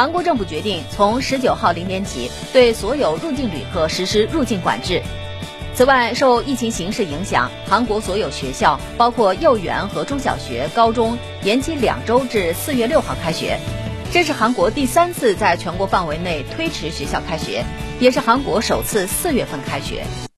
韩国政府决定从十九号零点起对所有入境旅客实施入境管制。此外受疫情形势影响韩国所有学校包括幼儿园和中小学高中延期两周至四月六号开学。这是韩国第三次在全国范围内推迟学校开学也是韩国首次四月份开学。